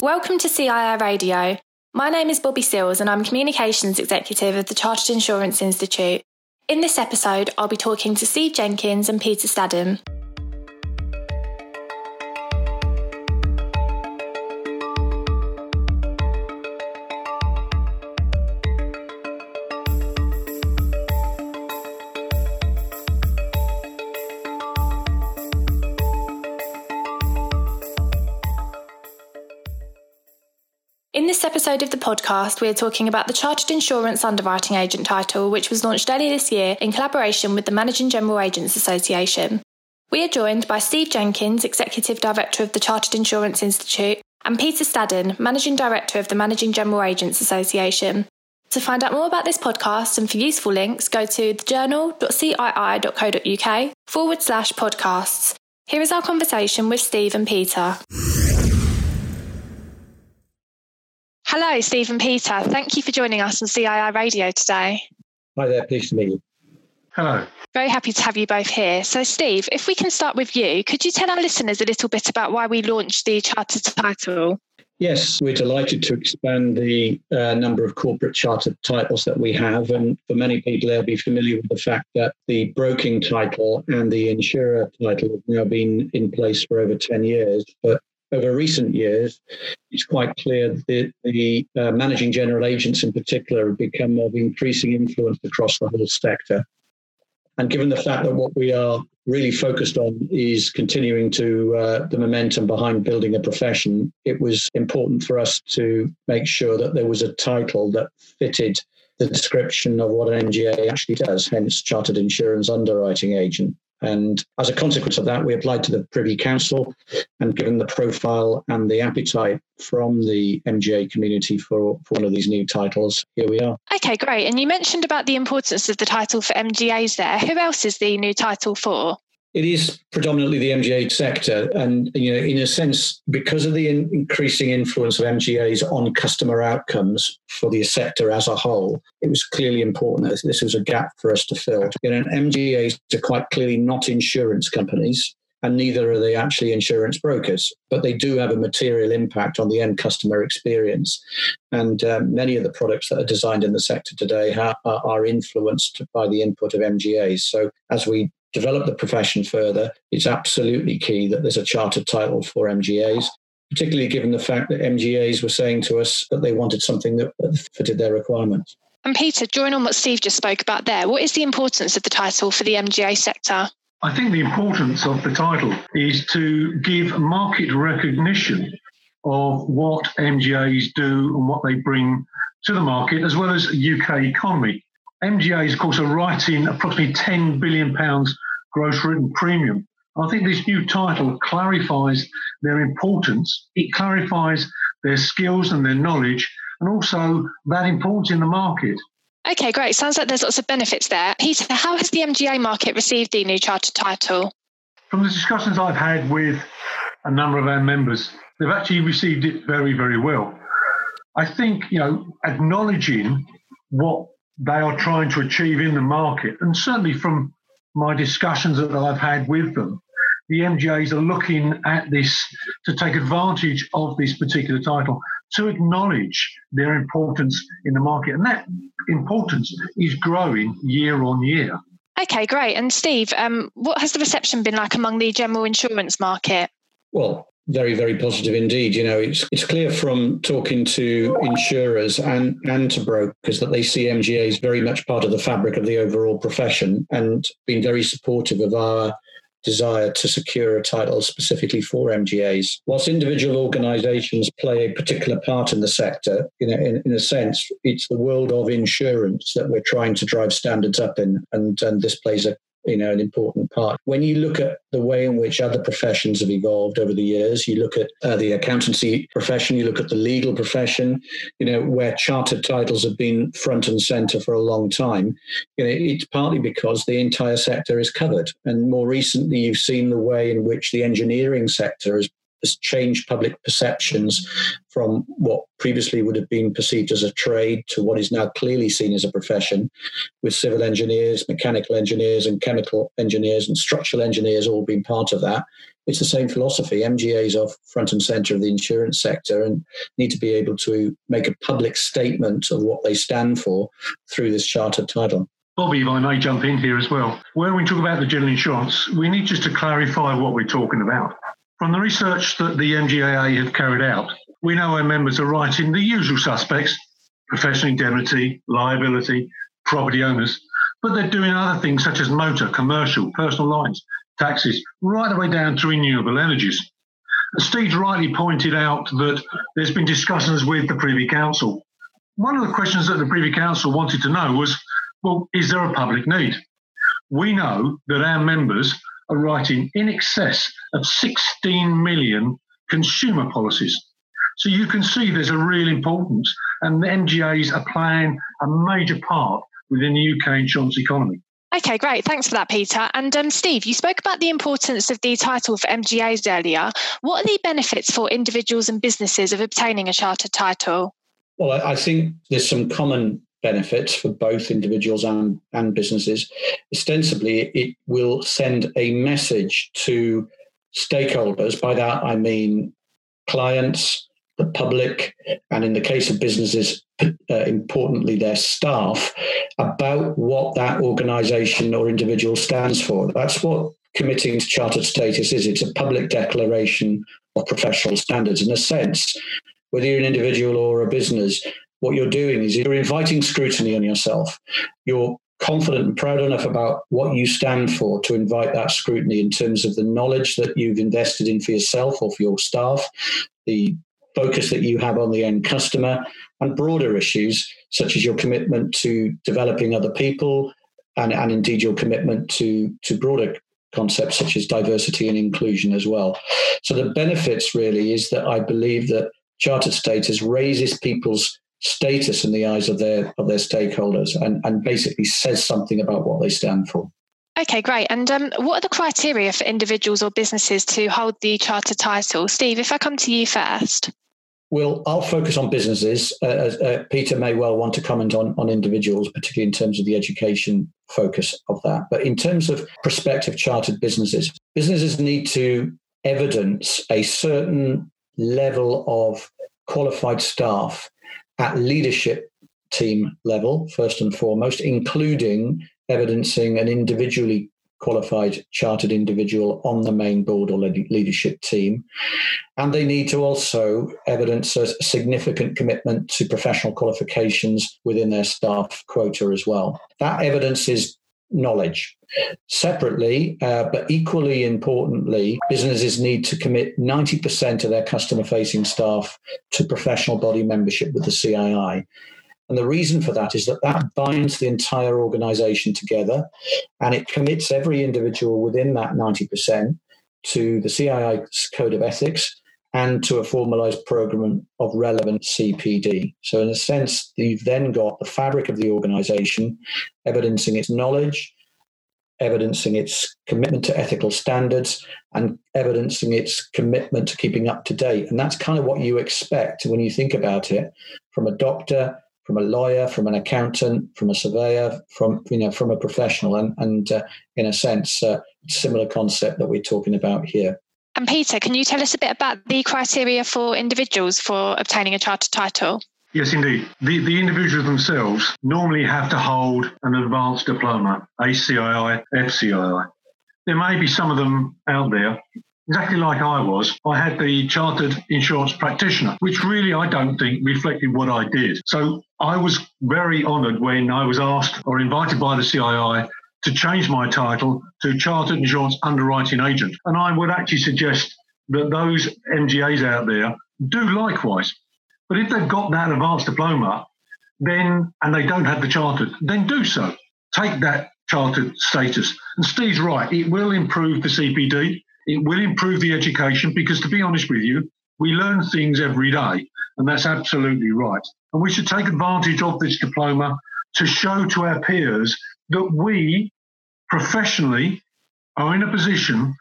Welcome to CII Radio. My name is Bobby Sills and I'm Communications Executive of the Chartered Insurance Institute. In this episode, I'll be talking to Steve Jenkins and Peter Staddon. This episode of the podcast, we are talking about the Chartered Insurance Underwriting Agent title, which was launched earlier this year in collaboration with the Managing General Agents Association. We are joined by Steve Jenkins, Executive Director of the Chartered Insurance Institute, and Peter Staddon, Managing Director of the Managing General Agents Association. To find out more about this podcast and for useful links, go to thejournal.cii.co.uk forward slash podcasts. Here is our conversation with Steve and Peter. Hello, Steve and Peter. Thank you for joining us on CII Radio today. Hi there, pleased to meet you. Hello. Very happy to have you both here. So, Steve, if we can start with you, could you tell our listeners a little bit about why we launched the chartered title? Yes, we're delighted to expand the uh, number of corporate chartered titles that we have. And for many people, they'll be familiar with the fact that the broking title and the insurer title have now been in place for over 10 years. But over recent years, it's quite clear that the uh, managing general agents in particular have become of increasing influence across the whole sector. And given the fact that what we are really focused on is continuing to uh, the momentum behind building a profession, it was important for us to make sure that there was a title that fitted the description of what an MGA actually does, hence Chartered Insurance Underwriting Agent. And as a consequence of that, we applied to the Privy Council, and given the profile and the appetite from the MGA community for, for one of these new titles, here we are. Okay, great. And you mentioned about the importance of the title for MGAs there. Who else is the new title for? It is predominantly the MGA sector, and you know, in a sense, because of the in- increasing influence of MGAs on customer outcomes for the sector as a whole, it was clearly important that this was a gap for us to fill. You know, MGAs are quite clearly not insurance companies, and neither are they actually insurance brokers, but they do have a material impact on the end customer experience. And um, many of the products that are designed in the sector today ha- are influenced by the input of MGAs. So as we develop the profession further, it's absolutely key that there's a chartered title for MGAs, particularly given the fact that MGAs were saying to us that they wanted something that fitted their requirements. And Peter, drawing on what Steve just spoke about there, what is the importance of the title for the MGA sector? I think the importance of the title is to give market recognition of what MGAs do and what they bring to the market, as well as UK economy. MGAs, of course, are writing approximately £10 billion gross written premium. I think this new title clarifies their importance. It clarifies their skills and their knowledge, and also that importance in the market. Okay, great. Sounds like there's lots of benefits there. Peter, how has the MGA market received the new charter title? From the discussions I've had with a number of our members, they've actually received it very, very well. I think, you know, acknowledging what they are trying to achieve in the market, and certainly from my discussions that I've had with them, the MGAs are looking at this to take advantage of this particular title to acknowledge their importance in the market. And that importance is growing year on year. Okay, great. And Steve, um, what has the reception been like among the general insurance market? Well, very, very positive indeed. You know, it's it's clear from talking to insurers and and to brokers that they see MGAs very much part of the fabric of the overall profession and been very supportive of our desire to secure a title specifically for MGAs. Whilst individual organisations play a particular part in the sector, you know, in, in a sense, it's the world of insurance that we're trying to drive standards up in, and, and this plays a you know an important part. When you look at the way in which other professions have evolved over the years you look at uh, the accountancy profession you look at the legal profession you know where chartered titles have been front and center for a long time you know it's partly because the entire sector is covered. And more recently you've seen the way in which the engineering sector has has changed public perceptions from what previously would have been perceived as a trade to what is now clearly seen as a profession, with civil engineers, mechanical engineers, and chemical engineers and structural engineers all being part of that. it's the same philosophy. MGAs are front and center of the insurance sector and need to be able to make a public statement of what they stand for through this chartered title. Bobby, if I may jump in here as well. When we talk about the general insurance, we need just to clarify what we're talking about. From the research that the MGAA have carried out, we know our members are writing the usual suspects professional indemnity, liability, property owners, but they're doing other things such as motor, commercial, personal lines, taxes, right the way down to renewable energies. Steve rightly pointed out that there's been discussions with the Privy Council. One of the questions that the Privy Council wanted to know was, well, is there a public need? We know that our members are writing in excess of 16 million consumer policies. So you can see there's a real importance, and the MGAs are playing a major part within the UK insurance economy. Okay, great. Thanks for that, Peter. And um, Steve, you spoke about the importance of the title for MGAs earlier. What are the benefits for individuals and businesses of obtaining a chartered title? Well, I think there's some common benefits for both individuals and, and businesses. Ostensibly, it will send a message to stakeholders. By that, I mean clients, the public, and in the case of businesses, uh, importantly, their staff, about what that organization or individual stands for. That's what committing to chartered status is. It's a public declaration of professional standards. In a sense, whether you're an individual or a business, what you're doing is you're inviting scrutiny on yourself. You're confident and proud enough about what you stand for to invite that scrutiny in terms of the knowledge that you've invested in for yourself or for your staff, the focus that you have on the end customer, and broader issues such as your commitment to developing other people and, and indeed your commitment to, to broader concepts such as diversity and inclusion as well. So the benefits really is that I believe that chartered status raises people's status in the eyes of their of their stakeholders and, and basically says something about what they stand for. Okay, great. And um, what are the criteria for individuals or businesses to hold the charter title? Steve, if I come to you first. Well, I'll focus on businesses. Uh, uh, Peter may well want to comment on, on individuals, particularly in terms of the education focus of that. But in terms of prospective chartered businesses, businesses need to evidence a certain level of qualified staff at leadership team level, first and foremost, including evidencing an individually qualified chartered individual on the main board or leadership team. And they need to also evidence a significant commitment to professional qualifications within their staff quota as well. That evidence is knowledge. Separately, uh, but equally importantly, businesses need to commit 90% of their customer facing staff to professional body membership with the CII. And the reason for that is that that binds the entire organization together and it commits every individual within that 90% to the CII's code of ethics and to a formalized program of relevant CPD. So, in a sense, you've then got the fabric of the organization evidencing its knowledge, evidencing its commitment to ethical standards, and evidencing its commitment to keeping up to date. And that's kind of what you expect when you think about it from a doctor from a lawyer, from an accountant, from a surveyor, from you know from a professional, and and uh, in a sense, uh, similar concept that we're talking about here. And Peter, can you tell us a bit about the criteria for individuals for obtaining a chartered title? Yes, indeed. The, the individuals themselves normally have to hold an advanced diploma, ACII, FCII. There may be some of them out there exactly like I was, I had the chartered insurance practitioner, which really I don't think reflected what I did. So I was very honoured when I was asked or invited by the CII to change my title to chartered insurance underwriting agent. And I would actually suggest that those MGAs out there do likewise. But if they've got that advanced diploma, then and they don't have the chartered, then do so. Take that chartered status. And Steve's right, it will improve the CPD. It will improve the education because, to be honest with you, we learn things every day, and that's absolutely right. And we should take advantage of this diploma to show to our peers that we professionally are in a position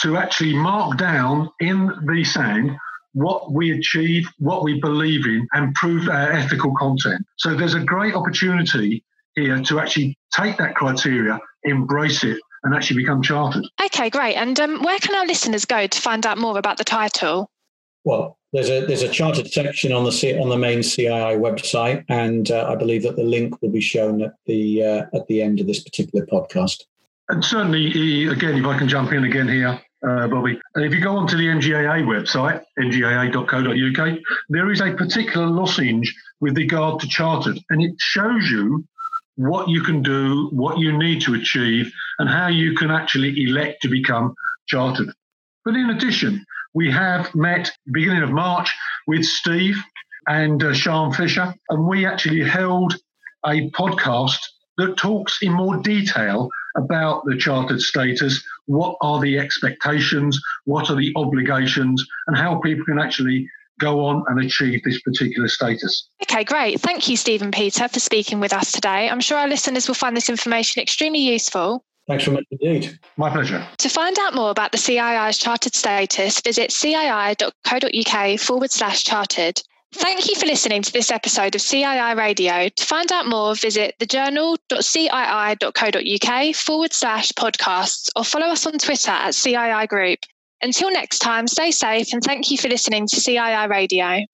to actually mark down in the sand what we achieve, what we believe in, and prove our ethical content. So there's a great opportunity here to actually take that criteria, embrace it, and actually become chartered. Okay, great. And um, where can our listeners go to find out more about the title? Well, there's a there's a chartered section on the on the main CII website, and uh, I believe that the link will be shown at the uh, at the end of this particular podcast. And certainly, again, if I can jump in again here, uh, Bobby, if you go onto the MGAA website, mgaa.co.uk, there is a particular lozenge with regard to chartered, and it shows you what you can do, what you need to achieve, and how you can actually elect to become chartered. But in addition, we have met beginning of March with Steve and uh, Sean Fisher, and we actually held a podcast that talks in more detail about the chartered status, what are the expectations, what are the obligations, and how people can actually go on and achieve this particular status. Okay, great. Thank you, Stephen Peter, for speaking with us today. I'm sure our listeners will find this information extremely useful. Thanks very much indeed. My pleasure. To find out more about the CII's chartered status, visit cii.co.uk forward slash chartered. Thank you for listening to this episode of CII Radio. To find out more, visit thejournal.cii.co.uk forward slash podcasts or follow us on Twitter at CII Group. Until next time, stay safe and thank you for listening to CII Radio.